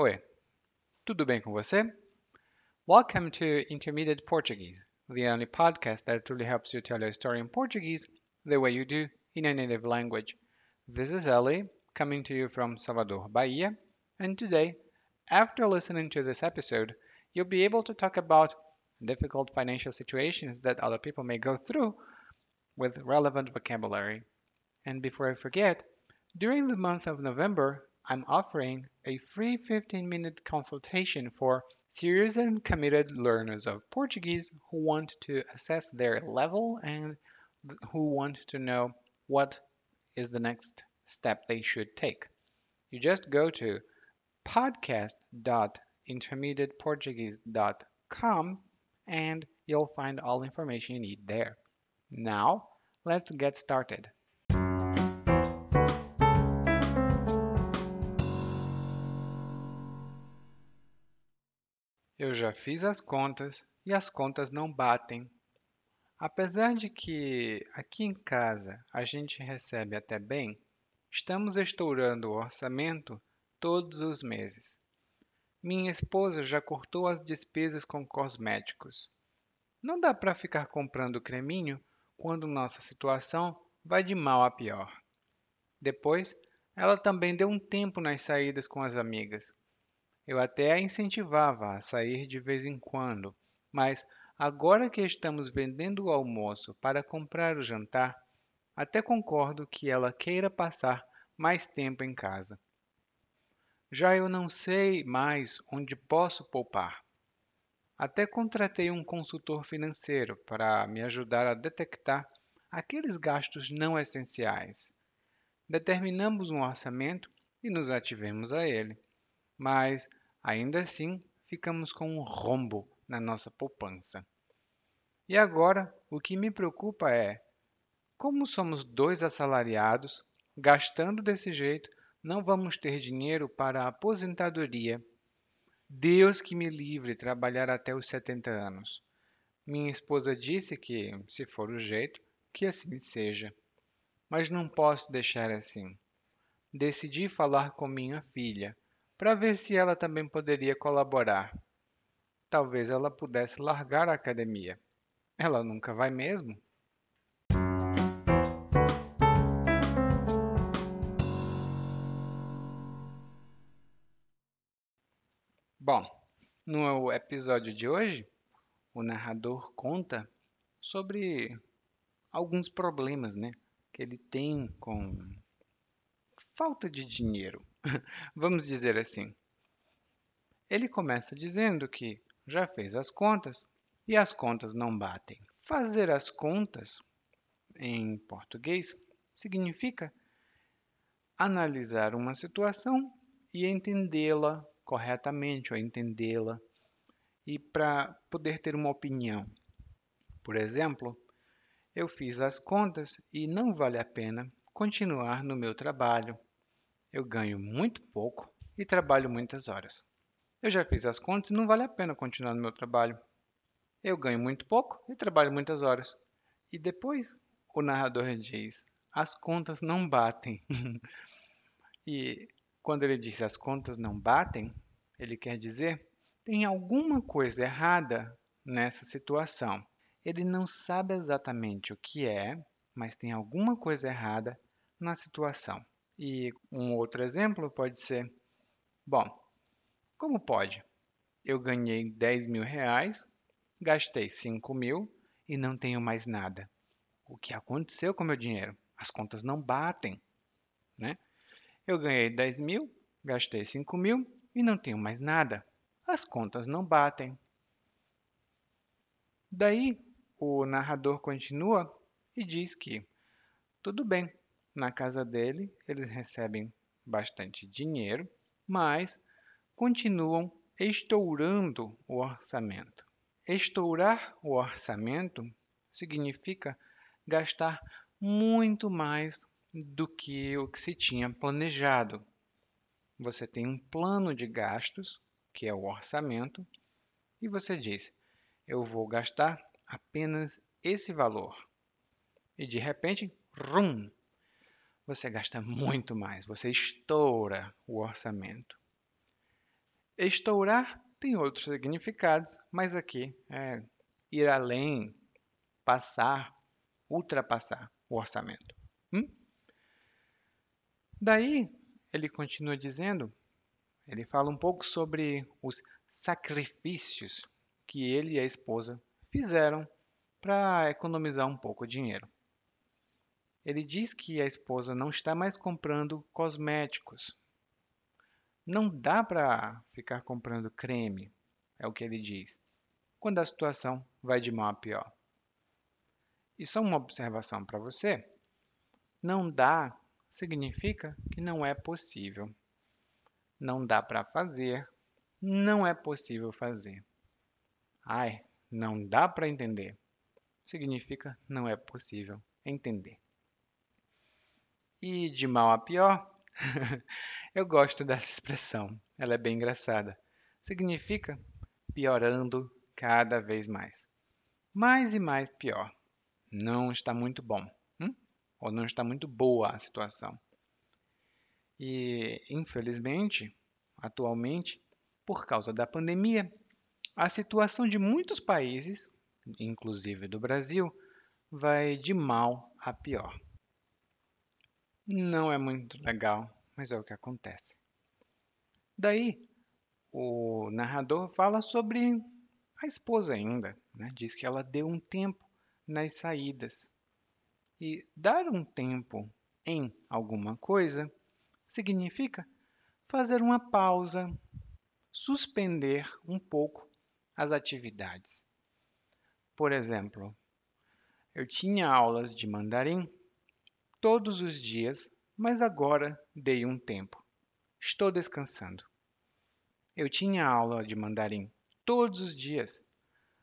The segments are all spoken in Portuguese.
Oi, tudo bem com você? Welcome to Intermediate Portuguese, the only podcast that truly helps you tell your story in Portuguese the way you do in a native language. This is Ellie, coming to you from Salvador, Bahia, and today, after listening to this episode, you'll be able to talk about difficult financial situations that other people may go through with relevant vocabulary. And before I forget, during the month of November, I'm offering a free 15 minute consultation for serious and committed learners of Portuguese who want to assess their level and who want to know what is the next step they should take. You just go to podcast.intermediateportuguese.com and you'll find all information you need there. Now, let's get started. Eu já fiz as contas e as contas não batem. Apesar de que aqui em casa a gente recebe até bem, estamos estourando o orçamento todos os meses. Minha esposa já cortou as despesas com cosméticos. Não dá para ficar comprando creminho quando nossa situação vai de mal a pior. Depois, ela também deu um tempo nas saídas com as amigas. Eu até a incentivava a sair de vez em quando, mas agora que estamos vendendo o almoço para comprar o jantar, até concordo que ela queira passar mais tempo em casa. Já eu não sei mais onde posso poupar. Até contratei um consultor financeiro para me ajudar a detectar aqueles gastos não essenciais. Determinamos um orçamento e nos ativemos a ele. Mas Ainda assim, ficamos com um rombo na nossa poupança. E agora, o que me preocupa é: como somos dois assalariados, gastando desse jeito, não vamos ter dinheiro para a aposentadoria. Deus que me livre trabalhar até os 70 anos. Minha esposa disse que, se for o jeito, que assim seja. Mas não posso deixar assim. Decidi falar com minha filha para ver se ela também poderia colaborar. Talvez ela pudesse largar a academia. Ela nunca vai mesmo? Bom, no episódio de hoje, o narrador conta sobre alguns problemas, né, que ele tem com falta de dinheiro. Vamos dizer assim. Ele começa dizendo que já fez as contas e as contas não batem. Fazer as contas, em português, significa analisar uma situação e entendê-la corretamente ou entendê-la e para poder ter uma opinião. Por exemplo, eu fiz as contas e não vale a pena continuar no meu trabalho eu ganho muito pouco e trabalho muitas horas. Eu já fiz as contas e não vale a pena continuar no meu trabalho. Eu ganho muito pouco e trabalho muitas horas. E depois o narrador diz: as contas não batem. e quando ele diz as contas não batem, ele quer dizer tem alguma coisa errada nessa situação. Ele não sabe exatamente o que é, mas tem alguma coisa errada na situação. E um outro exemplo pode ser: bom, como pode? Eu ganhei 10 mil reais, gastei 5 mil e não tenho mais nada. O que aconteceu com meu dinheiro? As contas não batem, né? Eu ganhei 10 mil, gastei 5 mil e não tenho mais nada. As contas não batem. Daí, o narrador continua e diz que tudo bem, na casa dele, eles recebem bastante dinheiro, mas continuam estourando o orçamento. Estourar o orçamento significa gastar muito mais do que o que se tinha planejado. Você tem um plano de gastos, que é o orçamento, e você diz: eu vou gastar apenas esse valor. E de repente, rum, você gasta muito mais, você estoura o orçamento. Estourar tem outros significados, mas aqui é ir além, passar, ultrapassar o orçamento. Hum? Daí, ele continua dizendo, ele fala um pouco sobre os sacrifícios que ele e a esposa fizeram para economizar um pouco de dinheiro. Ele diz que a esposa não está mais comprando cosméticos. Não dá para ficar comprando creme, é o que ele diz, quando a situação vai de mal a pior. E só uma observação para você: não dá significa que não é possível. Não dá para fazer, não é possível fazer. Ai, não dá para entender. Significa não é possível entender. E de mal a pior, eu gosto dessa expressão. Ela é bem engraçada. Significa piorando cada vez mais. Mais e mais pior. Não está muito bom. Hum? Ou não está muito boa a situação. E, infelizmente, atualmente, por causa da pandemia, a situação de muitos países, inclusive do Brasil, vai de mal a pior. Não é muito legal, mas é o que acontece. Daí, o narrador fala sobre a esposa ainda, né? diz que ela deu um tempo nas saídas. E dar um tempo em alguma coisa significa fazer uma pausa, suspender um pouco as atividades. Por exemplo, eu tinha aulas de mandarim todos os dias, mas agora dei um tempo. Estou descansando. Eu tinha aula de mandarim todos os dias.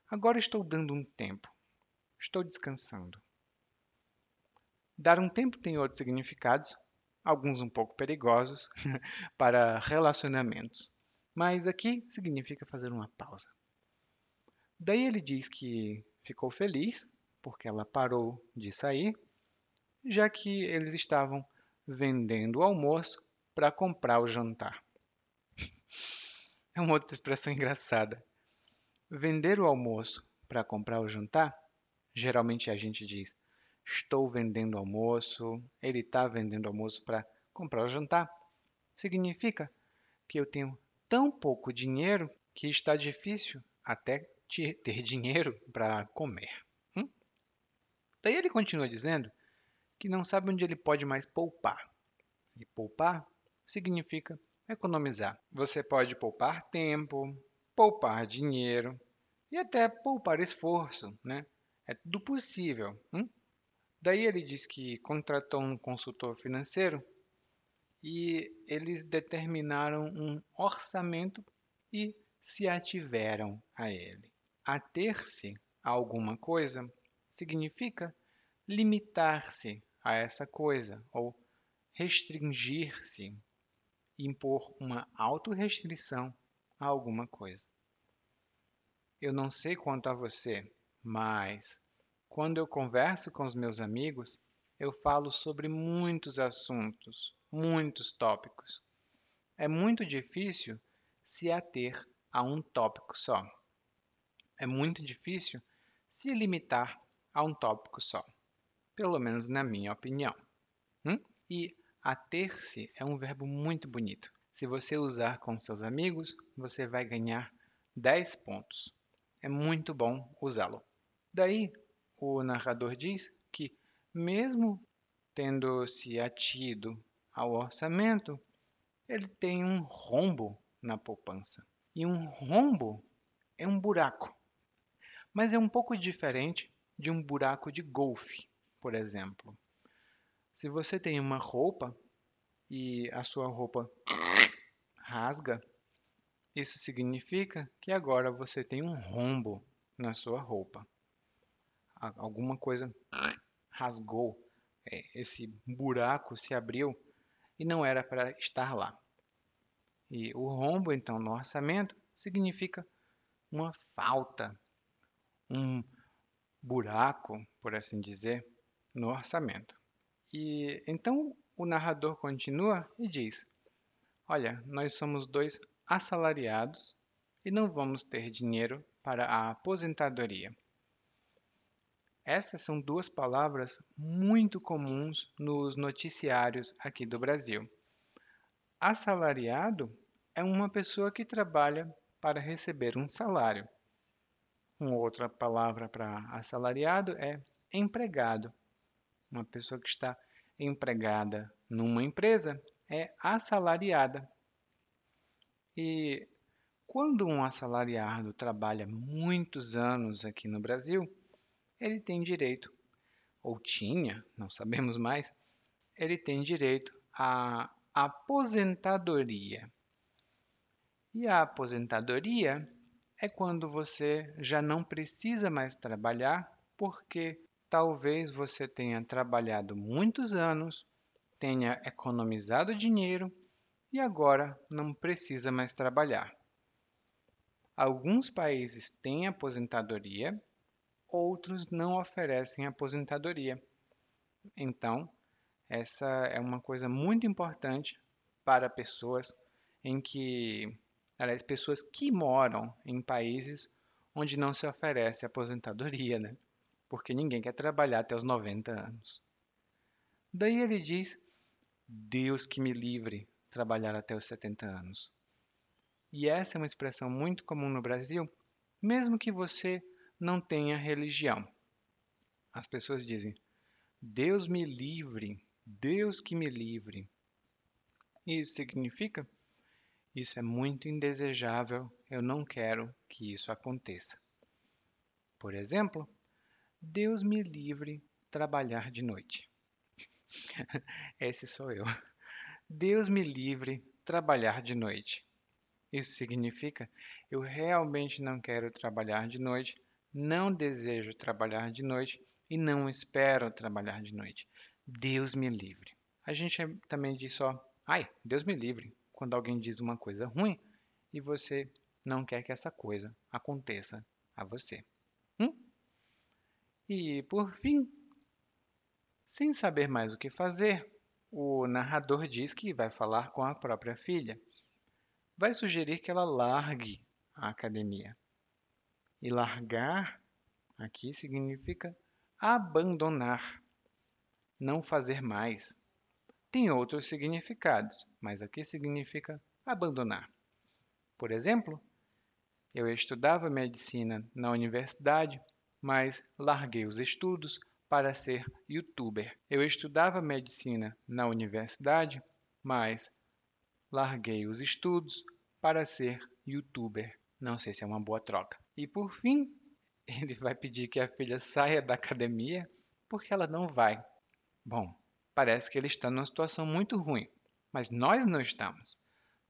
Agora estou dando um tempo. Estou descansando. Dar um tempo tem outros significados, alguns um pouco perigosos para relacionamentos, mas aqui significa fazer uma pausa. Daí ele diz que ficou feliz porque ela parou de sair já que eles estavam vendendo o almoço para comprar o jantar. É uma outra expressão engraçada. Vender o almoço para comprar o jantar, geralmente a gente diz: estou vendendo almoço, ele está vendendo almoço para comprar o jantar. Significa que eu tenho tão pouco dinheiro que está difícil até ter dinheiro para comer. Hum? Daí ele continua dizendo que não sabe onde ele pode mais poupar. E poupar significa economizar. Você pode poupar tempo, poupar dinheiro e até poupar esforço, né? É tudo possível. Hum? Daí ele diz que contratou um consultor financeiro e eles determinaram um orçamento e se ativeram a ele. Ater-se a alguma coisa significa limitar-se a essa coisa, ou restringir-se, impor uma autorrestrição a alguma coisa. Eu não sei quanto a você, mas quando eu converso com os meus amigos, eu falo sobre muitos assuntos, muitos tópicos. É muito difícil se ater a um tópico só. É muito difícil se limitar a um tópico só pelo menos na minha opinião. Hum? E ater-se é um verbo muito bonito. Se você usar com seus amigos, você vai ganhar 10 pontos. É muito bom usá-lo. Daí, o narrador diz que, mesmo tendo se atido ao orçamento, ele tem um rombo na poupança. E um rombo é um buraco, mas é um pouco diferente de um buraco de golfe por exemplo. Se você tem uma roupa e a sua roupa rasga, isso significa que agora você tem um rombo na sua roupa. Alguma coisa rasgou, é, esse buraco se abriu e não era para estar lá. E o rombo, então, no orçamento, significa uma falta, um buraco, por assim dizer, no orçamento. E então o narrador continua e diz: Olha, nós somos dois assalariados e não vamos ter dinheiro para a aposentadoria. Essas são duas palavras muito comuns nos noticiários aqui do Brasil. Assalariado é uma pessoa que trabalha para receber um salário. Uma outra palavra para assalariado é empregado. Uma pessoa que está empregada numa empresa é assalariada. E quando um assalariado trabalha muitos anos aqui no Brasil, ele tem direito, ou tinha, não sabemos mais, ele tem direito à aposentadoria. E a aposentadoria é quando você já não precisa mais trabalhar, porque talvez você tenha trabalhado muitos anos, tenha economizado dinheiro e agora não precisa mais trabalhar. Alguns países têm aposentadoria outros não oferecem aposentadoria. Então, essa é uma coisa muito importante para pessoas em que, aliás, pessoas que moram em países onde não se oferece aposentadoria, né? Porque ninguém quer trabalhar até os 90 anos. Daí ele diz: Deus que me livre trabalhar até os 70 anos. E essa é uma expressão muito comum no Brasil, mesmo que você não tenha religião. As pessoas dizem: Deus me livre, Deus que me livre. Isso significa: isso é muito indesejável, eu não quero que isso aconteça. Por exemplo, Deus me livre trabalhar de noite. Esse sou eu. Deus me livre trabalhar de noite. Isso significa eu realmente não quero trabalhar de noite não desejo trabalhar de noite e não espero trabalhar de noite. Deus me livre. A gente também diz só, ai, Deus me livre, quando alguém diz uma coisa ruim e você não quer que essa coisa aconteça a você. E por fim, sem saber mais o que fazer, o narrador diz que vai falar com a própria filha. Vai sugerir que ela largue a academia. E largar aqui significa abandonar, não fazer mais. Tem outros significados, mas aqui significa abandonar. Por exemplo, eu estudava medicina na universidade, mas larguei os estudos para ser youtuber. Eu estudava medicina na universidade, mas larguei os estudos para ser youtuber. Não sei se é uma boa troca. E por fim, ele vai pedir que a filha saia da academia porque ela não vai. Bom, parece que ele está numa situação muito ruim, mas nós não estamos,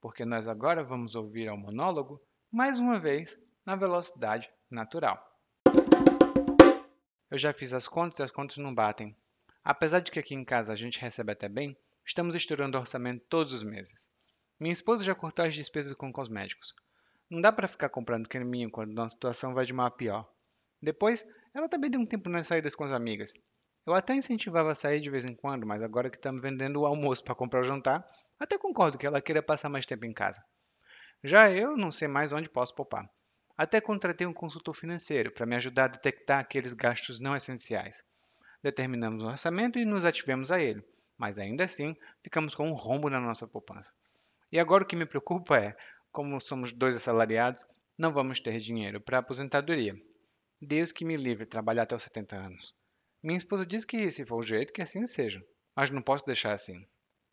porque nós agora vamos ouvir ao monólogo mais uma vez na velocidade natural. Eu já fiz as contas e as contas não batem. Apesar de que aqui em casa a gente recebe até bem, estamos estourando o orçamento todos os meses. Minha esposa já cortou as despesas com cosméticos. Não dá para ficar comprando creminho quando a situação vai de mal a pior. Depois, ela também deu um tempo nas saídas com as amigas. Eu até incentivava a sair de vez em quando, mas agora que estamos vendendo o almoço para comprar o jantar, até concordo que ela queira passar mais tempo em casa. Já eu não sei mais onde posso poupar. Até contratei um consultor financeiro para me ajudar a detectar aqueles gastos não essenciais. Determinamos um orçamento e nos ativemos a ele, mas ainda assim ficamos com um rombo na nossa poupança. E agora o que me preocupa é como somos dois assalariados, não vamos ter dinheiro para aposentadoria. Deus que me livre trabalhar até os 70 anos. Minha esposa diz que, se for o jeito, que assim seja. Mas não posso deixar assim.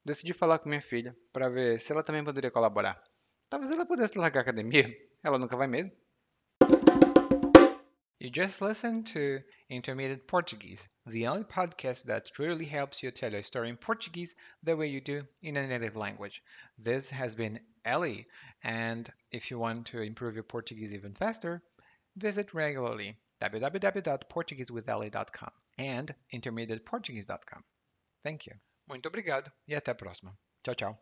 Decidi falar com minha filha para ver se ela também poderia colaborar. Talvez ela pudesse largar a academia. Ela nunca vai mesmo. You just listened to Intermediate Portuguese, the only podcast that truly helps you tell a story in Portuguese the way you do in a native language. This has been Ellie, and if you want to improve your Portuguese even faster, visit regularly www.portuguesewithellie.com and intermediateportuguese.com. Thank you. Muito obrigado e até a próxima. Tchau, tchau.